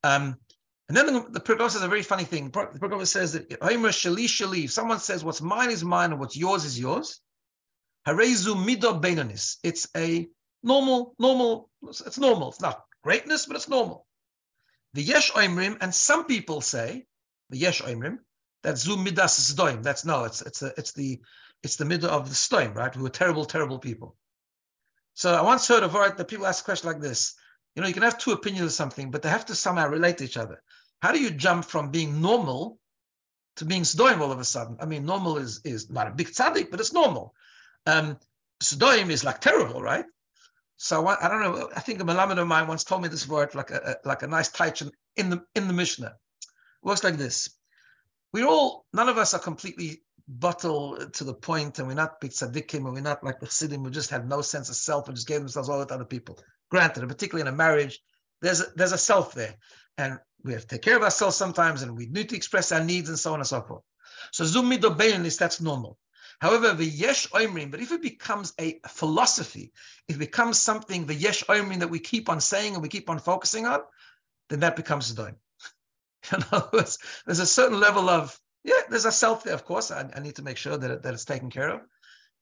Um, and then the, the Pirkei says a very funny thing. The Pirkei says that if someone says what's mine is mine and what's yours is yours, harezu mido beinonis. It's a normal, normal, it's normal. It's not greatness, but it's normal. The yesh oimrim, and some people say, the yesh oimrim, that zu midas zdoim. That's no, it's it's a, it's the it's the middle of the stone, right? Who were terrible, terrible people. So I once heard of right that people ask a question like this. You know, you can have two opinions of something, but they have to somehow relate to each other. How do you jump from being normal to being Sdoim all of a sudden? I mean, normal is is not a big tzaddik, but it's normal. Um, Sdoim is like terrible, right? So I, I, don't know. I think a Malamed of mine once told me this word like a, a like a nice taich in the in the Mishnah. It works like this: we're all, none of us are completely bottle to the point and we're not big tzaddikim and we're not like chassidim who just had no sense of self and just gave themselves all to other people. Granted, and particularly in a marriage, there's a, there's a self there. And we have to take care of ourselves sometimes and we need to express our needs and so on and so forth. So zum is that's normal. However, the yesh oimrim, but if it becomes a philosophy, it becomes something, the yesh oimrim that we keep on saying and we keep on focusing on, then that becomes doim. In other words, there's a certain level of, yeah, there's a self there, of course. I, I need to make sure that, it, that it's taken care of.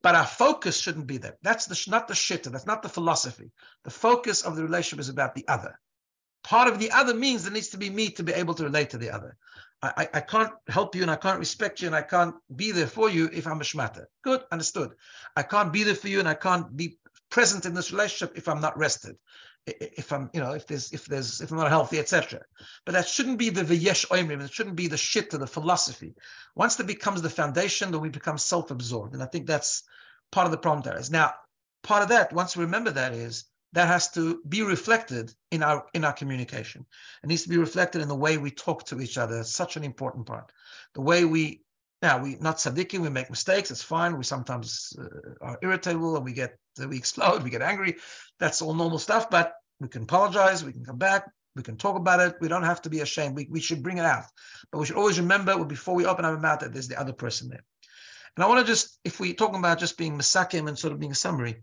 But our focus shouldn't be there. That's the, not the shit. That's not the philosophy. The focus of the relationship is about the other. Part of the other means there needs to be me to be able to relate to the other. I, I can't help you and I can't respect you and I can't be there for you if I'm a shmata. Good, understood. I can't be there for you and I can't be present in this relationship if I'm not rested, if I'm, you know, if there's, if there's, if I'm not healthy, etc. But that shouldn't be the v'yesh oimrim. It shouldn't be the shit of the philosophy. Once that becomes the foundation, then we become self-absorbed, and I think that's part of the problem there is. Now, part of that, once we remember that, is that has to be reflected in our in our communication. It needs to be reflected in the way we talk to each other. It's such an important part. The way we now we not tzaddikim, we make mistakes. It's fine. We sometimes uh, are irritable and we get we explode, we get angry. That's all normal stuff. But we can apologize. We can come back. We can talk about it. We don't have to be ashamed. We, we should bring it out. But we should always remember before we open our mouth that there's the other person there. And I want to just, if we're talking about just being masakim and sort of being a summary,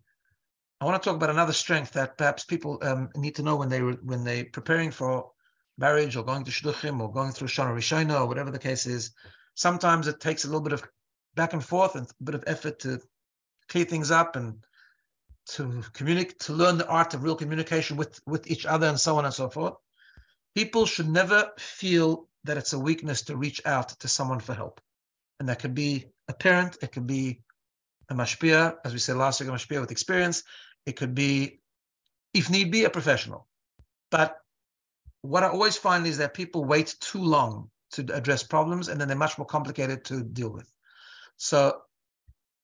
I want to talk about another strength that perhaps people um, need to know when they when they preparing for marriage or going to shidduchim or going through shana rishona or whatever the case is. Sometimes it takes a little bit of back and forth and a bit of effort to clear things up and to communicate, to learn the art of real communication with with each other and so on and so forth. People should never feel that it's a weakness to reach out to someone for help, and that could be a parent, it could be a mashpia, as we said last week, a mashpia with experience, it could be, if need be, a professional. But what I always find is that people wait too long to address problems and then they're much more complicated to deal with. So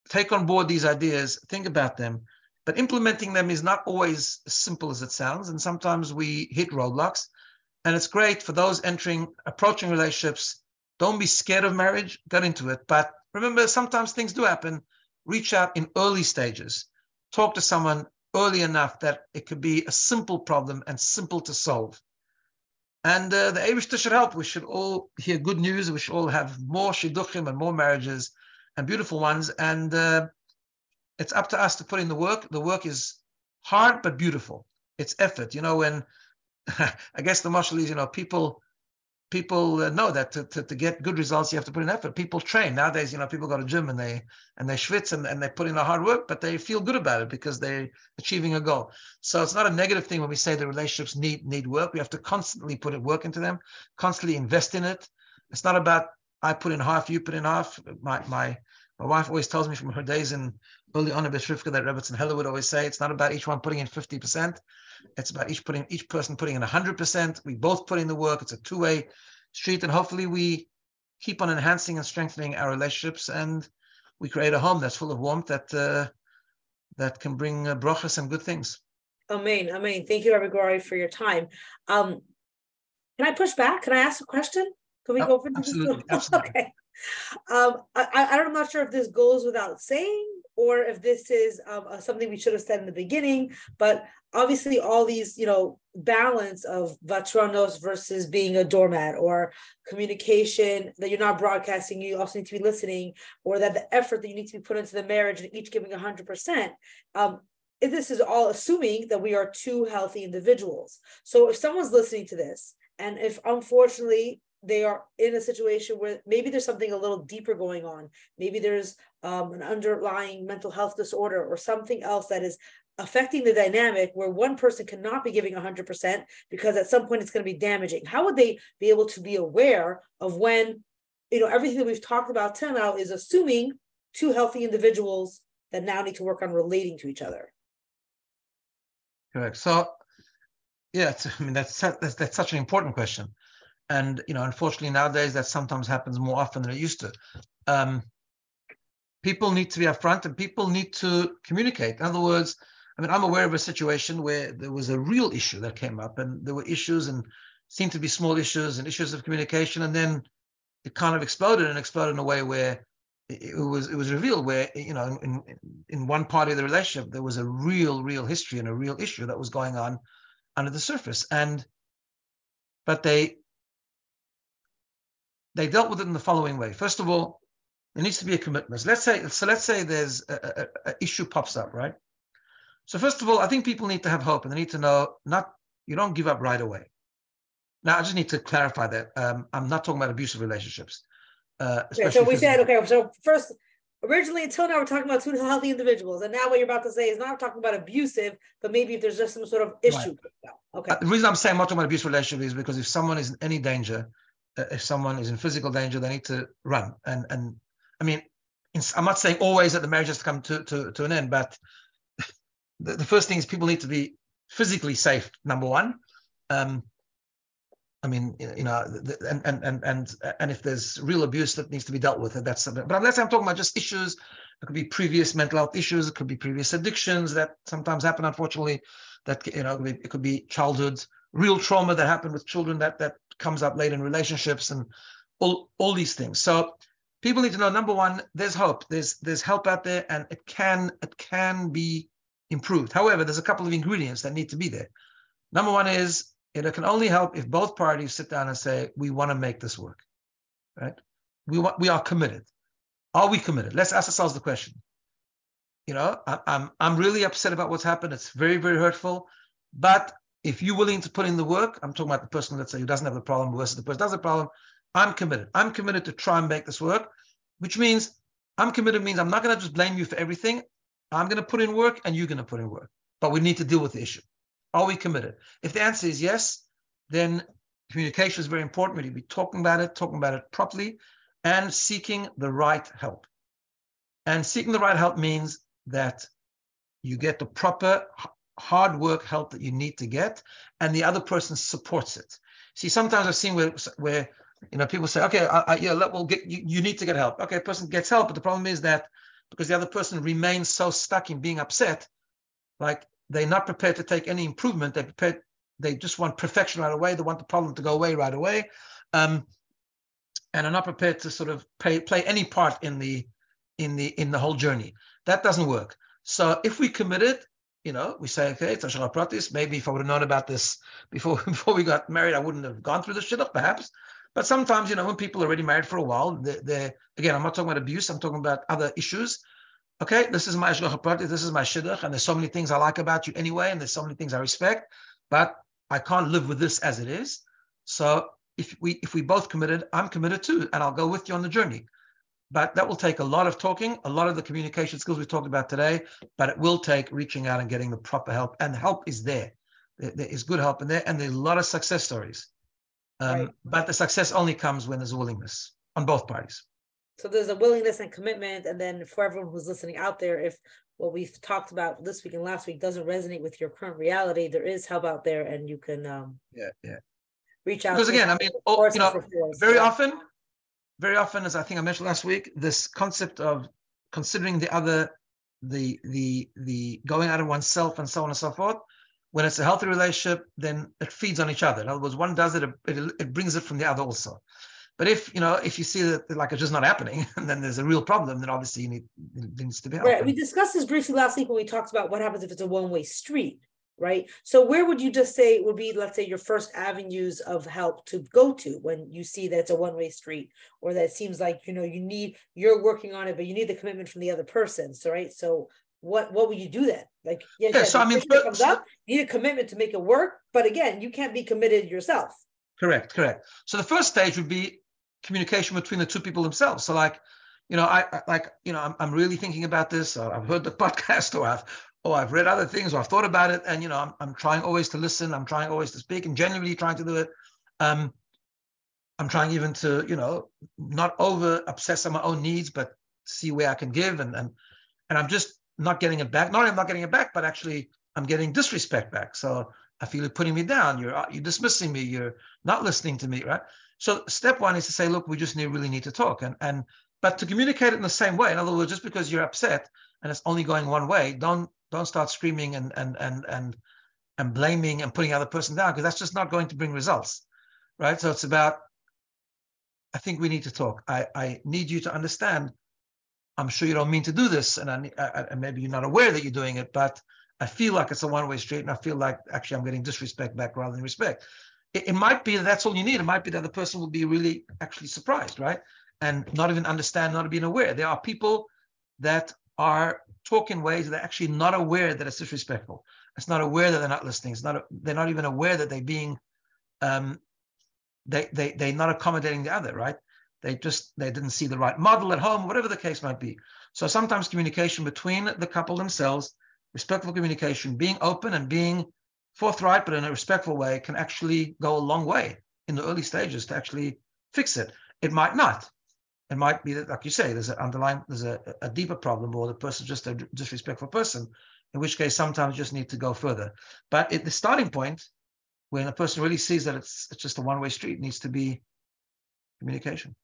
take on board these ideas, think about them, but implementing them is not always as simple as it sounds. And sometimes we hit roadblocks. And it's great for those entering, approaching relationships. Don't be scared of marriage, get into it. But remember, sometimes things do happen. Reach out in early stages. Talk to someone early enough that it could be a simple problem and simple to solve. And uh, the Eibishter should help. We should all hear good news. We should all have more shidduchim and more marriages and beautiful ones. And uh, it's up to us to put in the work. The work is hard but beautiful. It's effort. You know, when I guess the mashal is, you know, people people uh, know that to, to, to, get good results you have to put in effort people train nowadays you know people go to gym and they and they schwitz and, and they put in the hard work but they feel good about it because they're achieving a goal so it's not a negative thing when we say the relationships need need work we have to constantly put it work into them constantly invest in it it's not about i put in half you put in half my my my wife always tells me from her days in early on in Beshrifka that Rebbetzin Heller would always say it's not about each one putting in 50%. It's about each putting each person putting in 100%. We both put in the work. It's a two-way street, and hopefully we keep on enhancing and strengthening our relationships, and we create a home that's full of warmth that uh, that can bring uh, brachas and good things. Amen. Amen. Thank you, Rabbi Gourarie, for your time. Um, can I push back? Can I ask a question? Can we oh, go for absolutely, absolutely. okay. Um, I, I, I'm not sure if this goes without saying, or if this is um, something we should have said in the beginning. But obviously, all these, you know, balance of vatronos versus being a doormat or communication that you're not broadcasting, you also need to be listening, or that the effort that you need to be put into the marriage and each giving 100%. Um, this is all assuming that we are two healthy individuals. So if someone's listening to this, and if unfortunately they are in a situation where maybe there's something a little deeper going on. Maybe there's um, an underlying mental health disorder or something else that is affecting the dynamic where one person cannot be giving 100% because at some point it's going to be damaging. How would they be able to be aware of when, you know, everything that we've talked about till now is assuming two healthy individuals that now need to work on relating to each other? Correct. So, yeah, I mean that's, that's that's such an important question and you know unfortunately nowadays that sometimes happens more often than it used to um, people need to be upfront and people need to communicate. In other words i mean i'm aware of a situation where there was a real issue that came up and there were issues and seemed to be small issues and issues of communication and then it kind of exploded and exploded in a way where it, was it was revealed where you know in in one part of the relationship there was a real real history and a real issue that was going on under the surface. And but they they dealt with it in the following way. First of all there needs to be a commitment let's say so let's say there's a, a, a issue pops up right so first of all i think people need to have hope and they need to know not you don't give up right away now i just need to clarify that um, i'm not talking about abusive relationships uh, okay, so we said okay. So first, originally until now we're talking about two healthy individuals, and now what you're about to say is not talking about abusive, but maybe if there's just some sort of issue. Right. Okay. Uh, the reason I'm saying I'm not talking about abusive relationship is because if someone is in any danger, uh, if someone is in physical danger, they need to run. And and I mean, I'm not saying always that the marriage has to come to to, to an end, but the, the first thing is people need to be physically safe. Number one. Um, I mean, you know, and and and and and if there's real abuse that needs to be dealt with, that's something. But unless I'm talking about just issues, it could be previous mental health issues, it could be previous addictions that sometimes happen, unfortunately. That you know, it could be childhood real trauma that happened with children that that comes up later in relationships and all all these things. So people need to know number one, there's hope. There's there's help out there, and it can it can be improved. However, there's a couple of ingredients that need to be there. Number one is it can only help if both parties sit down and say, we want to make this work, right? We want, we are committed. Are we committed? Let's ask ourselves the question. You know, I, I'm I'm really upset about what's happened. It's very very hurtful. But if you're willing to put in the work, I'm talking about the person, let's say, who doesn't have the problem versus the person does the problem. I'm committed. I'm committed to try and make this work, which means I'm committed means I'm not going to just blame you for everything. I'm going to put in work and you're going to put in work. But we need to deal with the issue. Are we committed? If the answer is yes, then communication is very important. We need to be talking about it, talking about it properly, and seeking the right help. And seeking the right help means that you get the proper hard work help that you need to get, and the other person supports it. See, sometimes I've seen where, where you know people say, okay, I, I, yeah, let, we'll get you, you need to get help. Okay, person gets help, but the problem is that because the other person remains so stuck in being upset, like they're not prepared to take any improvement. They prepared, they just want perfection right away. They want the problem to go away right away, um, and are not prepared to sort of play, play any part in the in the in the whole journey. That doesn't work. So if we committed, you know, we say, okay, it's a practice. Maybe if I would have known about this before before we got married, I wouldn't have gone through this shit up, perhaps. But sometimes, you know, when people are already married for a while, they're, they're again, I'm not talking about abuse. I'm talking about other issues okay, this is my Ashgacha this is my Shidduch, and there's so many things I like about you anyway, and there's so many things I respect, but I can't live with this as it is. So if we if we both committed, I'm committed too, and I'll go with you on the journey. But that will take a lot of talking, a lot of the communication skills we talked about today, but it will take reaching out and getting the proper help. And help is there. There, there is good help in there, and there's a lot of success stories. Um, right. But the success only comes when there's a willingness on both parties. So there's a willingness and commitment. And then for everyone who's listening out there, if what we've talked about this week and last week doesn't resonate with your current reality, there is help out there and you can um yeah, yeah. reach out. Because again, I mean, oh, you know, very often, very often, as I think I mentioned last week, this concept of considering the other, the the the going out of oneself and so on and so forth. When it's a healthy relationship, then it feeds on each other. In other words, one does it, it, it brings it from the other also. But if you know, if you see that like it's just not happening, and then there's a real problem, then obviously you need it needs to be helped. Right. We discussed this briefly last week when we talked about what happens if it's a one-way street, right? So where would you just say would be, let's say, your first avenues of help to go to when you see that it's a one-way street, or that it seems like you know you need you're working on it, but you need the commitment from the other person. So right. So what what would you do then? Like yeah, yeah so I mean, comes up, you need a commitment to make it work, but again, you can't be committed yourself. Correct, correct. So the first stage would be communication between the two people themselves. So like, you know, I, I like, you know, I'm, I'm really thinking about this, or I've heard the podcast, or I've, or I've read other things, or I've thought about it, and you know, I'm, I'm trying always to listen. I'm trying always to speak, and genuinely trying to do it. Um, I'm trying even to, you know, not over obsess on my own needs, but see where I can give, and and and I'm just not getting it back. Not only I'm not getting it back, but actually I'm getting disrespect back. So I feel you're putting me down. You're uh, you're dismissing me. You're not listening to me, right? So step one is to say, look, we just need, really need to talk. And, and but to communicate it in the same way. In other words, just because you're upset and it's only going one way, don't don't start screaming and and and and and blaming and putting the other person down because that's just not going to bring results. Right. So it's about I think we need to talk. I, I need you to understand. I'm sure you don't mean to do this, and I, I, maybe you're not aware that you're doing it, but I feel like it's a one-way street, and I feel like actually I'm getting disrespect back rather than respect. It, it might be that that's all you need. It might be that the person will be really actually surprised, right? And not even understand, not being aware. There are people that are talking ways that they're actually not aware that it's disrespectful. It's not aware that they're not listening. It's not. They're not even aware that they're being. Um, they they they're not accommodating the other, right? They just they didn't see the right model at home, whatever the case might be. So sometimes communication between the couple themselves, respectful communication, being open and being forthright, but in a respectful way, can actually go a long way in the early stages to actually fix it. It might not. It might be that, like you say, there's an underlying, there's a, a deeper problem, or the person's just a disrespectful person, in which case sometimes you just need to go further. But at the starting point, when a person really sees that it's, it's just a one-way street, needs to be communication.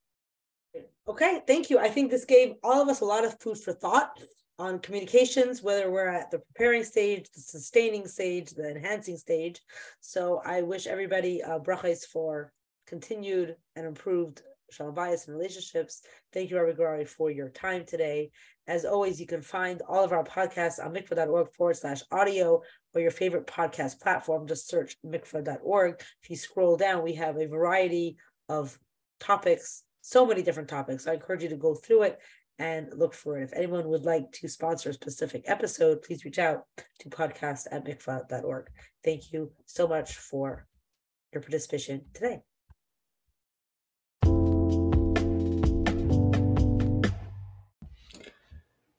Okay, thank you. I think this gave all of us a lot of food for thought on communications, whether we're at the preparing stage, the sustaining stage, the enhancing stage. So I wish everybody uh, brachas for continued and improved shalom bayis and relationships. Thank you, Rabbi Gourarie, for your time today. As always, you can find all of our podcasts on mikvah.org forward slash audio or your favorite podcast platform. Just search mikvah.org. If you scroll down, we have a variety of topics, so many different topics. I encourage you to go through it and look for it. If anyone would like to sponsor a specific episode, please reach out to podcast at mikvah.org. Thank you so much for your participation today.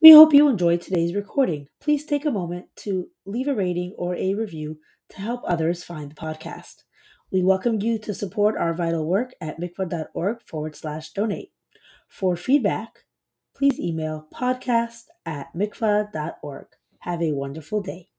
We hope you enjoyed today's recording. Please take a moment to leave a rating or a review to help others find the podcast. We welcome you to support our vital work at mikvah.org forward slash donate. For feedback, please email podcast at mikvah.org. Have a wonderful day.